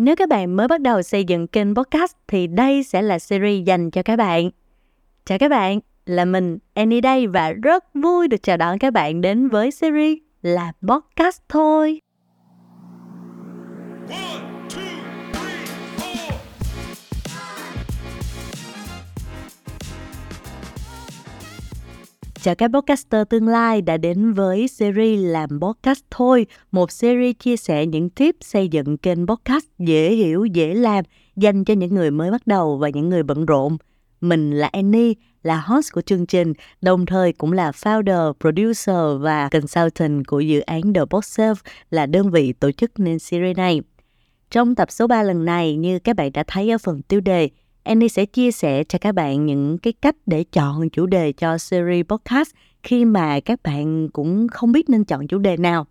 Nếu các bạn mới bắt đầu xây dựng kênh podcast thì đây sẽ là series dành cho các bạn. Chào các bạn, là mình Annie đây và rất vui được chào đón các bạn đến với series là podcast thôi. Chào các podcaster tương lai đã đến với series làm podcast thôi, một series chia sẻ những tip xây dựng kênh podcast dễ hiểu, dễ làm, dành cho những người mới bắt đầu và những người bận rộn. Mình là Annie, là host của chương trình, đồng thời cũng là founder, producer và consultant của dự án The Boss là đơn vị tổ chức nên series này. Trong tập số 3 lần này, như các bạn đã thấy ở phần tiêu đề, Annie sẽ chia sẻ cho các bạn những cái cách để chọn chủ đề cho series podcast khi mà các bạn cũng không biết nên chọn chủ đề nào.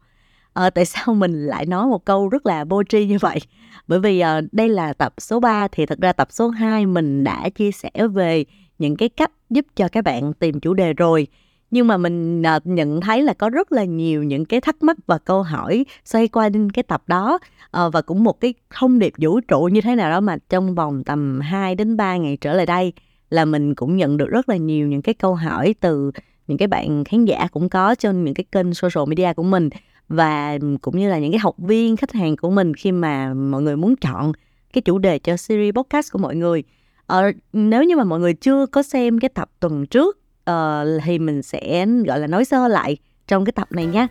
À, tại sao mình lại nói một câu rất là vô tri như vậy? Bởi vì à, đây là tập số 3 thì thật ra tập số 2 mình đã chia sẻ về những cái cách giúp cho các bạn tìm chủ đề rồi nhưng mà mình à, nhận thấy là có rất là nhiều những cái thắc mắc và câu hỏi xoay quanh cái tập đó. Ờ, và cũng một cái thông điệp vũ trụ như thế nào đó mà trong vòng tầm 2 đến 3 ngày trở lại đây là mình cũng nhận được rất là nhiều những cái câu hỏi từ những cái bạn khán giả cũng có trên những cái kênh social media của mình và cũng như là những cái học viên khách hàng của mình khi mà mọi người muốn chọn cái chủ đề cho series podcast của mọi người. Ờ, nếu như mà mọi người chưa có xem cái tập tuần trước uh, thì mình sẽ gọi là nói sơ lại trong cái tập này nhé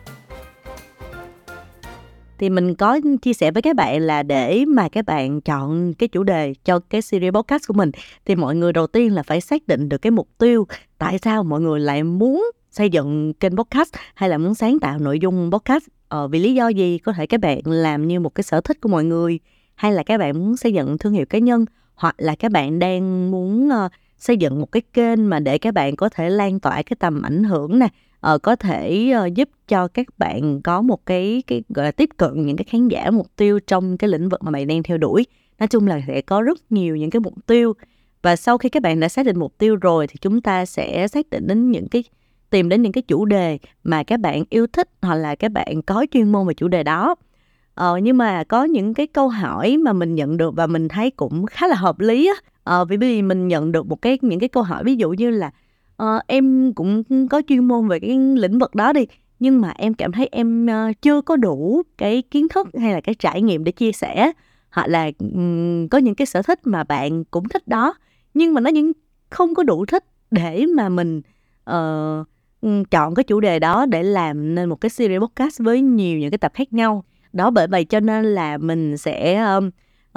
thì mình có chia sẻ với các bạn là để mà các bạn chọn cái chủ đề cho cái series podcast của mình thì mọi người đầu tiên là phải xác định được cái mục tiêu tại sao mọi người lại muốn xây dựng kênh podcast hay là muốn sáng tạo nội dung podcast. Ờ, vì lý do gì? Có thể các bạn làm như một cái sở thích của mọi người hay là các bạn muốn xây dựng thương hiệu cá nhân hoặc là các bạn đang muốn uh, xây dựng một cái kênh mà để các bạn có thể lan tỏa cái tầm ảnh hưởng nè uh, có thể uh, giúp cho các bạn có một cái cái gọi là tiếp cận những cái khán giả mục tiêu trong cái lĩnh vực mà bạn đang theo đuổi. Nói chung là sẽ có rất nhiều những cái mục tiêu. Và sau khi các bạn đã xác định mục tiêu rồi thì chúng ta sẽ xác định đến những cái tìm đến những cái chủ đề mà các bạn yêu thích hoặc là các bạn có chuyên môn về chủ đề đó. Ờ, nhưng mà có những cái câu hỏi mà mình nhận được và mình thấy cũng khá là hợp lý á à, vì vì mình nhận được một cái những cái câu hỏi ví dụ như là à, em cũng có chuyên môn về cái lĩnh vực đó đi nhưng mà em cảm thấy em uh, chưa có đủ cái kiến thức hay là cái trải nghiệm để chia sẻ. Hoặc là um, có những cái sở thích mà bạn cũng thích đó nhưng mà nó những không có đủ thích để mà mình uh, chọn cái chủ đề đó để làm nên một cái series podcast với nhiều những cái tập khác nhau. Đó bởi vậy cho nên là mình sẽ um,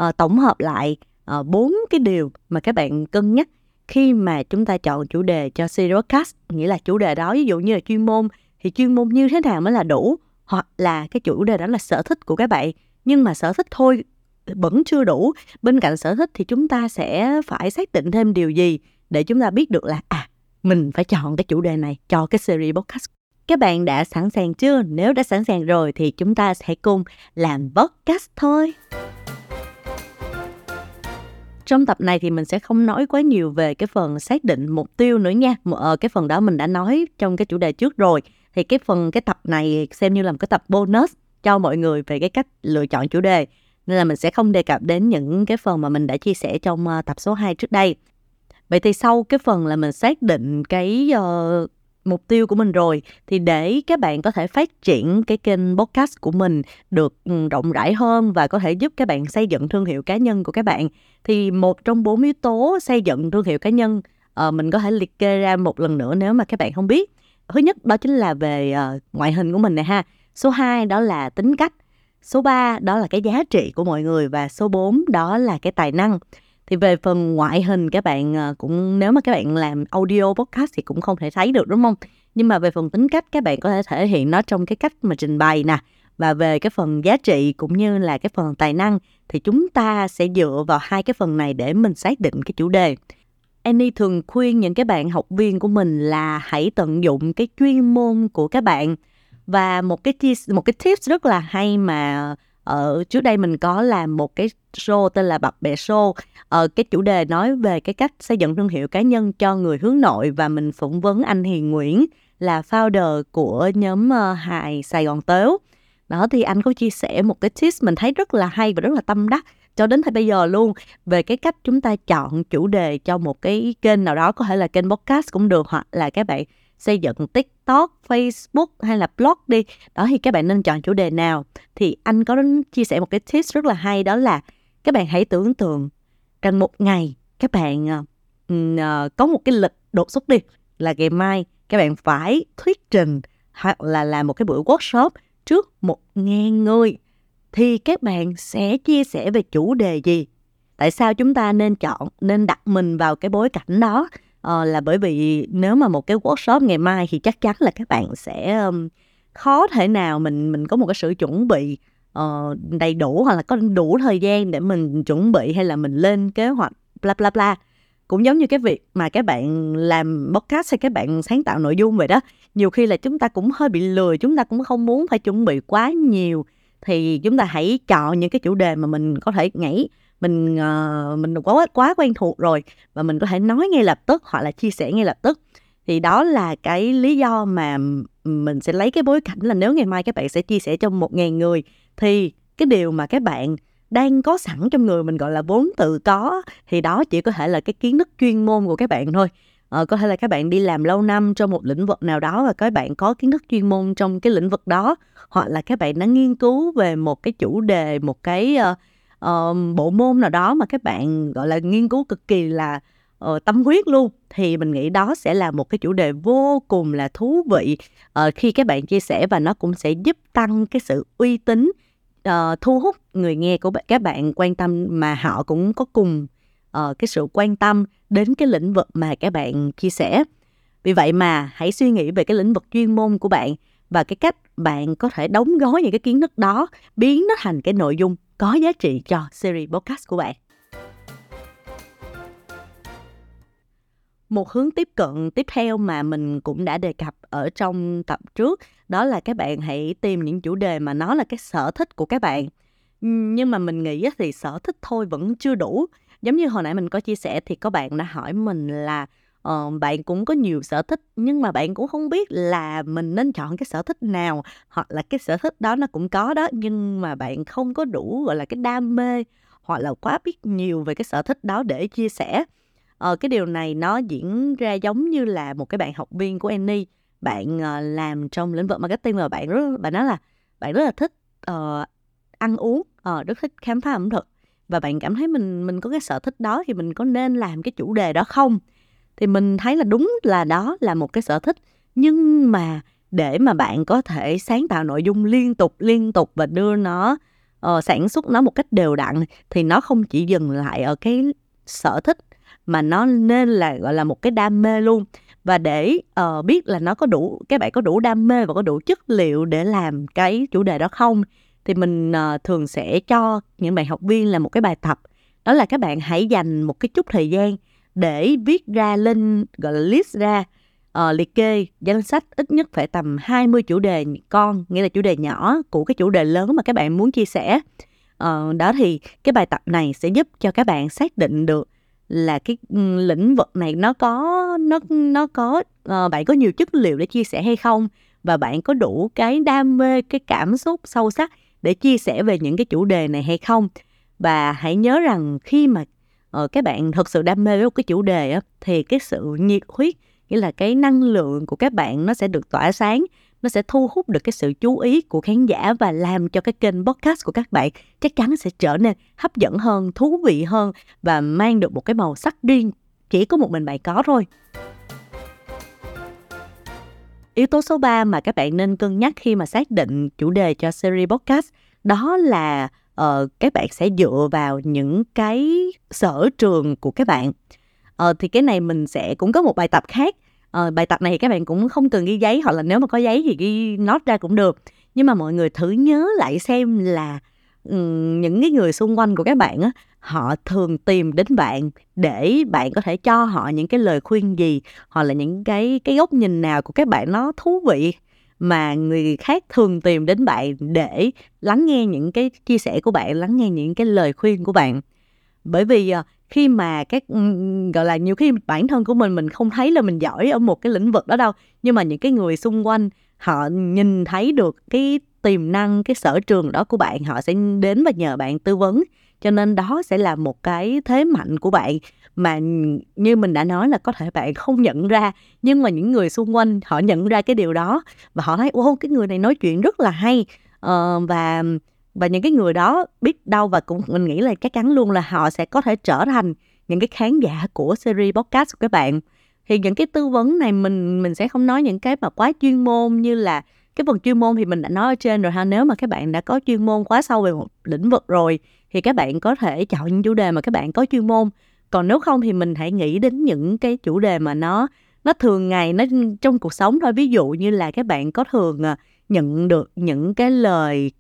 uh, tổng hợp lại Ờ, bốn uh, cái điều mà các bạn cân nhắc khi mà chúng ta chọn chủ đề cho series podcast nghĩa là chủ đề đó ví dụ như là chuyên môn thì chuyên môn như thế nào mới là đủ? Hoặc là cái chủ đề đó là sở thích của các bạn nhưng mà sở thích thôi vẫn chưa đủ. Bên cạnh sở thích thì chúng ta sẽ phải xác định thêm điều gì để chúng ta biết được là à mình phải chọn cái chủ đề này cho cái series podcast các bạn đã sẵn sàng chưa? Nếu đã sẵn sàng rồi thì chúng ta sẽ cùng làm podcast thôi trong tập này thì mình sẽ không nói quá nhiều về cái phần xác định mục tiêu nữa nha. Ờ, cái phần đó mình đã nói trong cái chủ đề trước rồi. Thì cái phần cái tập này xem như là một cái tập bonus cho mọi người về cái cách lựa chọn chủ đề. Nên là mình sẽ không đề cập đến những cái phần mà mình đã chia sẻ trong ờ, tập số 2 trước đây. Vậy thì sau cái phần là mình xác định cái uh, mục tiêu của mình rồi thì để các bạn có thể phát triển cái kênh podcast của mình được ừ, rộng rãi hơn và có thể giúp các bạn xây dựng thương hiệu cá nhân của các bạn thì một trong bốn yếu tố xây dựng thương hiệu cá nhân uh, mình có thể liệt kê ra một lần nữa nếu mà các bạn không biết. Thứ nhất đó chính là về uh, ngoại hình của mình này ha. Số 2 đó là tính cách. Số 3 đó là cái giá trị của mọi người và số 4 đó là cái tài năng thì về phần ngoại hình các bạn ờ, cũng nếu mà các bạn làm audio podcast thì cũng không thể thấy được, đúng không? Nhưng mà về phần tính cách, các bạn có thể thể hiện nó trong cái cách mà trình bày nè. Và về cái phần giá trị cũng như là cái phần tài năng thì chúng ta sẽ dựa vào hai cái phần này để mình xác định cái chủ đề. Annie thường khuyên những cái bạn học viên của mình là hãy tận dụng cái chuyên môn của các bạn. Và một cái một cái tips rất là hay mà ở trước đây mình có làm một cái show tên là bập bẹ show. Ở cái chủ đề nói về cái cách xây dựng thương hiệu cá nhân cho người hướng nội và mình phỏng vấn anh Hiền Nguyễn là founder của nhóm uh, hài Sài Gòn Tếu. Đó thì anh có chia sẻ một cái tips mình thấy rất là hay và rất là tâm đắc cho đến thời bây giờ luôn về cái cách chúng ta chọn chủ đề cho một cái kênh nào đó có thể là kênh podcast cũng được hoặc là các bạn xây dựng TikTok, Facebook hay là blog đi. Đó thì các bạn nên chọn chủ đề nào. Thì anh có chia sẻ một cái tips rất là hay đó là các bạn hãy tưởng tượng rằng một ngày các bạn uh, có một cái lịch đột xuất đi là ngày mai các bạn phải thuyết trình hoặc là làm một cái buổi workshop trước một ngàn người thì các bạn sẽ chia sẻ về chủ đề gì tại sao chúng ta nên chọn nên đặt mình vào cái bối cảnh đó ờ, là bởi vì nếu mà một cái workshop ngày mai thì chắc chắn là các bạn sẽ um, khó thể nào mình mình có một cái sự chuẩn bị uh, đầy đủ hoặc là có đủ thời gian để mình chuẩn bị hay là mình lên kế hoạch bla bla bla. Cũng giống như cái việc mà các bạn làm podcast hay các bạn sáng tạo nội dung vậy đó nhiều khi là chúng ta cũng hơi bị lười chúng ta cũng không muốn phải chuẩn bị quá nhiều. Thì chúng ta hãy chọn những cái chủ đề mà mình có thể nhảy mình uh, mình quá quá quen thuộc rồi và mình có thể nói ngay lập tức hoặc là chia sẻ ngay lập tức. Thì đó là cái lý do mà mình sẽ lấy cái bối cảnh là nếu ngày mai các bạn sẽ chia sẻ cho một ngàn người thì cái điều mà các bạn đang có sẵn trong người mình gọi là vốn tự có thì đó chỉ có thể là cái kiến thức chuyên môn của các bạn thôi. Ờ, có thể là các bạn đi làm lâu năm trong một lĩnh vực nào đó và các bạn có kiến thức chuyên môn trong cái lĩnh vực đó hoặc là các bạn đã nghiên cứu về một cái chủ đề một cái uh, uh, bộ môn nào đó mà các bạn gọi là nghiên cứu cực kỳ là uh, tâm huyết luôn thì mình nghĩ đó sẽ là một cái chủ đề vô cùng là thú vị. Uh, khi các bạn chia sẻ và nó cũng sẽ giúp tăng cái sự uy tín uh, thu hút người nghe của các bạn quan tâm mà họ cũng có cùng uh, cái sự quan tâm đến cái lĩnh vực mà các bạn chia sẻ. Vì vậy mà hãy suy nghĩ về cái lĩnh vực chuyên môn của bạn và cái cách bạn có thể đóng gói những cái kiến thức đó biến nó thành cái nội dung có giá trị cho series podcast của bạn. Một hướng tiếp cận tiếp theo mà mình cũng đã đề cập ở trong tập trước, đó là các bạn hãy tìm những chủ đề mà nó là cái sở thích của các bạn. Nhưng mà mình nghĩ thì sở thích thôi vẫn chưa đủ. Giống như hồi nãy mình có chia sẻ thì có bạn đã hỏi mình là uh, bạn cũng có nhiều sở thích nhưng mà bạn cũng không biết là mình nên chọn cái sở thích nào hoặc là cái sở thích đó nó cũng có đó nhưng mà bạn không có đủ gọi là cái đam mê hoặc là quá biết nhiều về cái sở thích đó để chia sẻ. Ờ, cái điều này nó diễn ra giống như là một cái bạn học viên của Annie. Bạn uh, làm trong lĩnh vực marketing và bạn rất bạn nói là bạn rất là thích uh, ăn uống uh, rất thích khám phá ẩm thực. Và bạn cảm thấy mình mình có cái sở thích đó thì mình có nên làm cái chủ đề đó không? Thì mình thấy là đúng là đó là một cái sở thích. Nhưng mà để mà bạn có thể sáng tạo nội dung liên tục liên tục và đưa nó uh, sản xuất nó một cách đều đặn thì nó không chỉ dừng lại ở cái sở thích mà nó nên là gọi là một cái đam mê luôn. Và để uh, biết là nó có đủ các bạn có đủ đam mê và có đủ chất liệu để làm cái chủ đề đó không thì mình uh, thường sẽ cho những bạn học viên là một cái bài tập. Đó là các bạn hãy dành một cái chút thời gian để viết ra lên gọi là list ra uh, liệt kê danh sách ít nhất phải tầm 20 chủ đề con nghĩa là chủ đề nhỏ của cái chủ đề lớn mà các bạn muốn chia sẻ. Uh, đó thì cái bài tập này sẽ giúp cho các bạn xác định được là cái ừ, lĩnh vực này nó có nó nó có uh, bạn có nhiều chất liệu để chia sẻ hay không? Và bạn có đủ cái đam mê cái cảm xúc sâu sắc để chia sẻ về những cái chủ đề này hay không? Và hãy nhớ rằng khi mà Ờ, uh, các bạn thật sự đam mê với một cái chủ đề á, thì cái sự nhiệt huyết nghĩa là cái năng lượng của các bạn nó sẽ được tỏa sáng nó sẽ thu hút được cái sự chú ý của khán giả và làm cho cái kênh podcast của các bạn chắc chắn sẽ trở nên hấp dẫn hơn thú vị hơn và mang được một cái màu sắc riêng chỉ có một mình bạn có thôi. Yếu tố số 3 mà các bạn nên cân nhắc khi mà xác định chủ đề cho series podcast đó là uh, các bạn sẽ dựa vào những cái sở trường của các bạn. Uh, thì cái này mình sẽ cũng có một bài tập khác. Uh, bài tập này thì các bạn cũng không cần ghi giấy hoặc là nếu mà có giấy thì ghi nốt ra cũng được. Nhưng mà mọi người thử nhớ lại xem là um, những cái người xung quanh của các bạn á họ thường tìm đến bạn để bạn có thể cho họ những cái lời khuyên gì hoặc là những cái cái góc nhìn nào của các bạn nó thú vị mà người khác thường tìm đến bạn để lắng nghe những cái chia sẻ của bạn, lắng nghe những cái lời khuyên của bạn. Bởi vì ờ, khi mà các gọi là, nhiều khi bản thân của mình mình không thấy là mình giỏi ở một cái lĩnh vực đó đâu, nhưng mà những cái người xung quanh họ nhìn thấy được cái tiềm năng, cái sở trường đó của bạn, họ sẽ đến và nhờ bạn tư vấn. Cho nên đó sẽ là một cái thế mạnh của bạn mà như mình đã nói là có thể bạn không nhận ra nhưng mà những người xung quanh họ nhận ra cái điều đó và họ thấy ô cái người này nói chuyện rất là hay. Uh, và và những cái người đó biết đâu và cũng mình nghĩ là chắc chắn luôn là họ sẽ có thể trở thành những cái khán giả của series podcast của các bạn. Thì những cái tư vấn này mình mình sẽ không nói những cái mà quá chuyên môn như là cái phần chuyên môn thì mình đã nói ở trên rồi ha. Nếu mà các bạn đã có chuyên môn quá sâu về một lĩnh vực rồi thì các bạn có thể chọn những chủ đề mà các bạn có chuyên môn còn nếu không thì mình hãy nghĩ đến những cái chủ đề mà nó nó thường ngày nó trong cuộc sống thôi. Ví dụ như là các bạn có thường à, nhận được những cái lời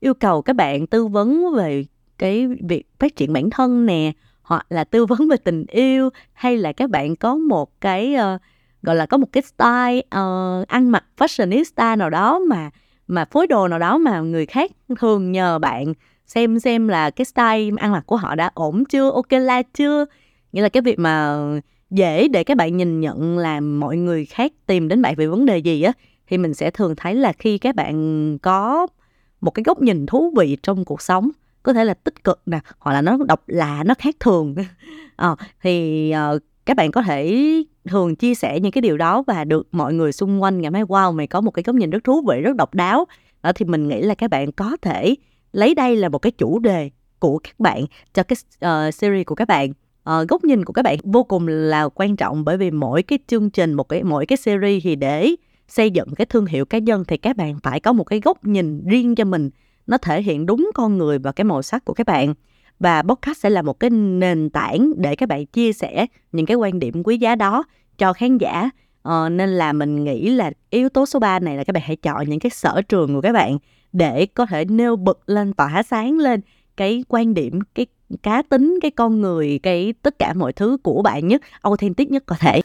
yêu cầu các bạn tư vấn về cái việc phát triển bản thân nè hoặc là tư vấn về tình yêu hay là các bạn có một cái uh, gọi là có một cái style uh, ăn mặc fashionista nào đó mà mà phối đồ nào đó mà người khác thường nhờ bạn xem xem là cái style ăn mặc của họ đã ổn chưa ok la chưa? Nghĩa là cái việc mà dễ để các bạn nhìn nhận là mọi người khác tìm đến bạn về vấn đề gì á thì mình sẽ thường thấy là khi các bạn có một cái góc nhìn thú vị trong cuộc sống có thể là tích cực nè hoặc là nó độc lạ nó khác thường. À, thì uh, các bạn có thể thường chia sẻ những cái điều đó và được mọi người xung quanh cảm thấy wow mày có một cái góc nhìn rất thú vị rất độc đáo. Đó thì mình nghĩ là các bạn có thể lấy đây là một cái chủ đề của các bạn cho cái uh, series của các bạn. Uh, góc nhìn của các bạn vô cùng là quan trọng bởi vì mỗi cái chương trình một cái mỗi cái series thì để xây dựng cái thương hiệu cá nhân thì các bạn phải có một cái góc nhìn riêng cho mình. Nó thể hiện đúng con người và cái màu sắc của các bạn. Và podcast sẽ là một cái nền tảng để các bạn chia sẻ những cái quan điểm quý giá đó cho khán giả ờ, nên là mình nghĩ là yếu tố số 3 này là các bạn hãy chọn những cái sở trường của các bạn để có thể nêu bật lên tỏa sáng lên cái quan điểm cái cá tính cái con người cái tất cả mọi thứ của bạn nhất authentic nhất có thể.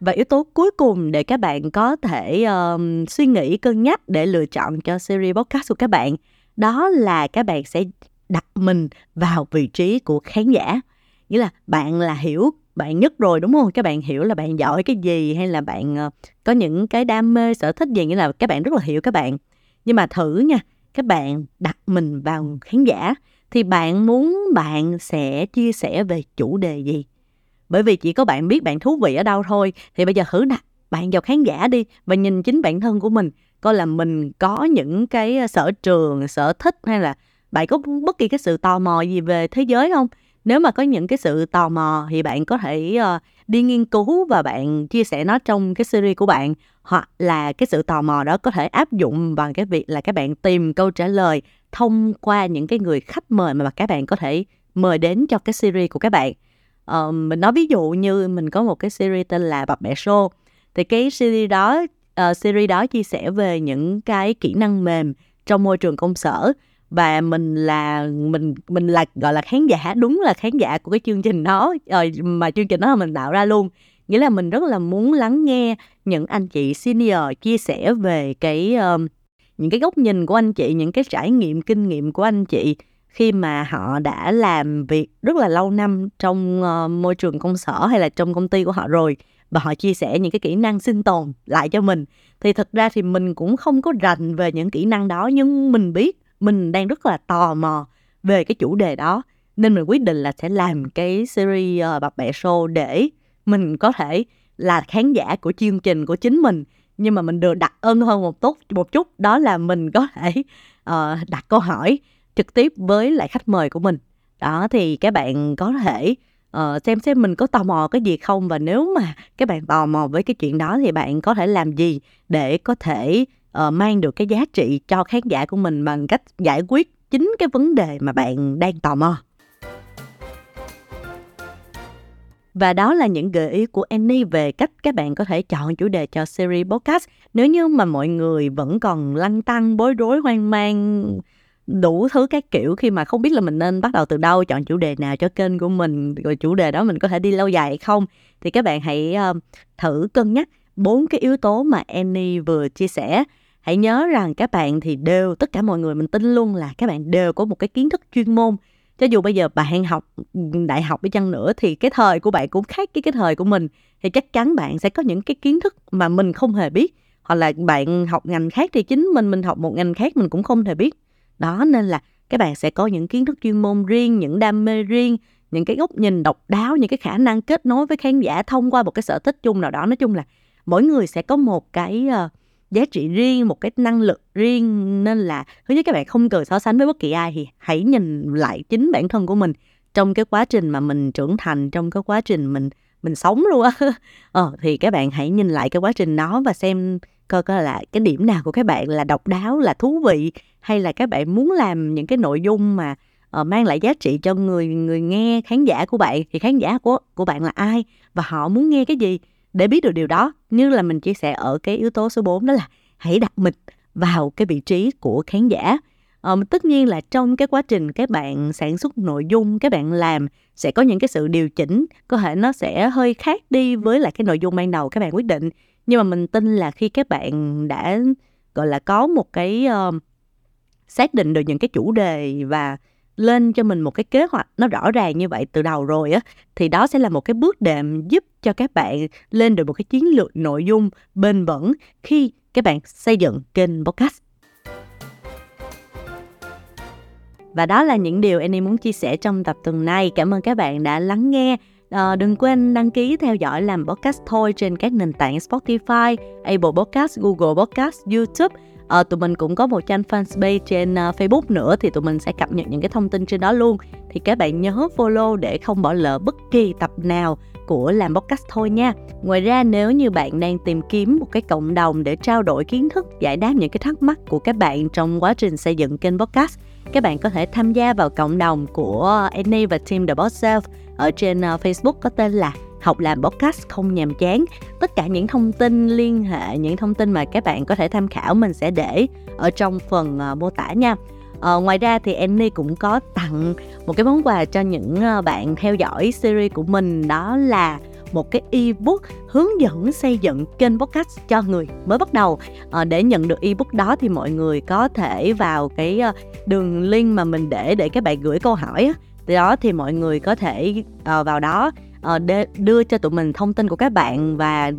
Và yếu tố cuối cùng để các bạn có thể um, suy nghĩ cân nhắc để lựa chọn cho series podcast của các bạn đó là các bạn sẽ đặt mình vào vị trí của khán giả. Nghĩa là bạn là hiểu bạn nhất rồi, đúng không? Các bạn hiểu là bạn giỏi cái gì hay là bạn ờ, có những cái đam mê, sở thích gì, nghĩa là các bạn rất là hiểu các bạn. Nhưng mà thử nha, các bạn đặt mình vào khán giả thì bạn muốn bạn sẽ chia sẻ về chủ đề gì? Bởi vì chỉ có bạn biết bạn thú vị ở đâu thôi, thì bây giờ thử đặt bạn vào khán giả đi và nhìn chính bản thân của mình, coi là mình có những cái ờ, sở trường, sở thích hay là bạn có bất kỳ cái sự tò mò gì về thế giới không? Nếu mà có những cái sự tò mò thì bạn có thể uh, đi nghiên cứu và bạn chia sẻ nó trong cái series của bạn. Hoặc là cái sự tò mò đó có thể áp dụng bằng cái việc là các bạn tìm câu trả lời thông qua những cái người khách mời mà các bạn có thể mời đến cho cái series của các bạn. Uh, mình nói ví dụ như mình có một cái series tên là bập bẹ show thì cái series đó uh, series đó chia sẻ về những cái kỹ năng mềm trong môi trường công sở và mình là mình mình là gọi là khán giả đúng là khán giả của cái chương trình đó rồi mà chương trình đó mình tạo ra luôn. Nghĩa là mình rất là muốn lắng nghe những anh chị senior chia sẻ về cái uh, những cái góc nhìn của anh chị những cái trải nghiệm kinh nghiệm của anh chị khi mà họ đã làm việc rất là lâu năm trong uh, môi trường công sở hay là trong công ty của họ rồi và họ chia sẻ những cái kỹ năng sinh tồn lại cho mình. Thì thực ra thì mình cũng không có rành về những kỹ năng đó nhưng mình biết mình đang rất là tò mò về cái chủ đề đó nên mình quyết định là sẽ làm cái series uh, bập bẹ show để mình có thể là khán giả của chương trình của chính mình. Nhưng mà mình được đặt ơn hơn một tốt một chút đó là mình có thể uh, đặt câu hỏi trực tiếp với lại khách mời của mình. Đó thì các bạn có thể uh, xem xem mình có tò mò cái gì không? Và nếu mà các bạn tò mò với cái chuyện đó thì bạn có thể làm gì để có thể uh, mang được cái giá trị cho khán giả của mình bằng cách giải quyết chính cái vấn đề mà bạn đang tò mò Và đó là những gợi ý của Annie về cách các bạn có thể chọn chủ đề cho series podcast. Nếu như mà mọi người vẫn còn lăn tăng, bối rối, hoang mang, đủ thứ các kiểu khi mà không biết là mình nên bắt đầu từ đâu, chọn chủ đề nào cho kênh của mình, rồi chủ đề đó mình có thể đi lâu dài hay không, thì các bạn hãy uh, thử cân nhắc bốn cái yếu tố mà Annie vừa chia sẻ. Hãy nhớ rằng các bạn thì đều, tất cả mọi người mình tin luôn là các bạn đều có một cái kiến thức chuyên môn. Cho dù bây giờ bạn học đại học đi chăng nữa thì cái thời của bạn cũng khác cái cái thời của mình. Thì chắc chắn bạn sẽ có những cái kiến thức mà mình không hề biết. Hoặc là bạn học ngành khác thì chính mình mình học một ngành khác mình cũng không hề biết. Đó nên là các bạn sẽ có những kiến thức chuyên môn riêng những đam mê riêng những cái góc nhìn độc đáo những cái khả năng kết nối với khán giả thông qua một cái sở thích chung nào đó. Nói chung là mỗi người sẽ có một cái uh, giá trị riêng một cái năng lực riêng nên là thứ nhất các bạn không cần so sánh với bất kỳ ai thì hãy nhìn lại chính bản thân của mình trong cái quá trình mà mình trưởng thành trong cái quá trình mình mình sống luôn á. Ờ thì các bạn hãy nhìn lại cái quá trình đó và xem coi coi là cái điểm nào của các bạn là độc đáo là thú vị hay là các bạn muốn làm những cái nội dung mà uh, mang lại giá trị cho người người nghe khán giả của bạn. Thì khán giả của của bạn là ai và họ muốn nghe cái gì? Để biết được điều đó như là mình chia sẻ ở cái yếu tố số 4 đó là hãy đặt mình vào cái vị trí của khán giả. Um, tất nhiên là trong cái quá trình các bạn sản xuất nội dung các bạn làm sẽ có những cái sự điều chỉnh có thể nó sẽ hơi khác đi với lại cái nội dung ban đầu các bạn quyết định. Nhưng mà mình tin là khi các bạn đã gọi là có một cái uh, xác định được những cái chủ đề và lên cho mình một cái kế hoạch nó rõ ràng như vậy từ đầu rồi á thì đó sẽ là một cái bước đệm giúp cho các bạn lên được một cái chiến lược nội dung bền vững khi các bạn xây dựng kênh podcast Và đó là những điều Annie muốn chia sẻ trong tập tuần này. Cảm ơn các bạn đã lắng nghe. À, đừng quên đăng ký theo dõi làm podcast thôi trên các nền tảng Spotify, Apple Podcast, Google Podcast, YouTube. À, tụi mình cũng có một trang fanpage trên uh, Facebook nữa thì tụi mình sẽ cập nhật những cái thông tin trên đó luôn. Thì các bạn nhớ follow để không bỏ lỡ bất kỳ tập nào của làm podcast thôi nha. Ngoài ra nếu như bạn đang tìm kiếm một cái cộng đồng để trao đổi kiến thức, giải đáp những cái thắc mắc của các bạn trong quá trình xây dựng kênh podcast các bạn có thể tham gia vào cộng đồng của Annie và Team The Boss Self ở trên ờ, Facebook có tên là học làm podcast không nhàm chán. Tất cả những thông tin liên hệ những thông tin mà các bạn có thể tham khảo mình sẽ để ở trong phần uh, mô tả nha. Ờ, ngoài ra thì Annie cũng có tặng một cái món quà cho những ờ, bạn theo dõi series của mình đó là một cái ebook hướng dẫn xây dựng kênh podcast cho người mới bắt đầu. À, để nhận được ebook đó thì mọi người có thể vào cái đường link mà mình để để các bạn gửi câu hỏi từ đó thì mọi người có thể vào đó Ờ, để đưa cho tụi mình thông tin của các bạn và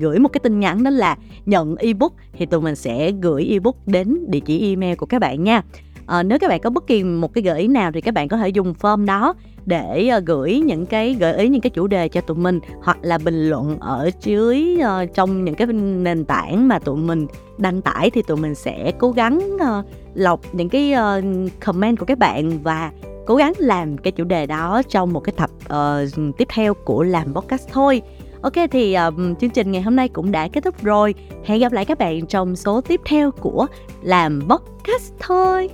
gửi một cái tin nhắn đó là nhận ebook thì tụi mình sẽ gửi ebook đến địa chỉ email của các bạn nha. À, nếu các bạn có bất kỳ một cái gợi ý nào thì các bạn có thể dùng form đó để uh, gửi những cái gợi ý những cái chủ đề cho tụi mình hoặc là bình luận ở dưới uh, trong những cái nền tảng mà tụi mình đăng tải thì tụi mình sẽ cố gắng uh, lọc những cái uh, comment của các bạn và cố gắng làm cái chủ đề đó trong một cái tập uh, tiếp theo của làm podcast thôi Ok thì um, chương trình ngày hôm nay cũng đã kết thúc rồi. Hẹn gặp lại các bạn trong số tiếp theo của làm podcast thôi.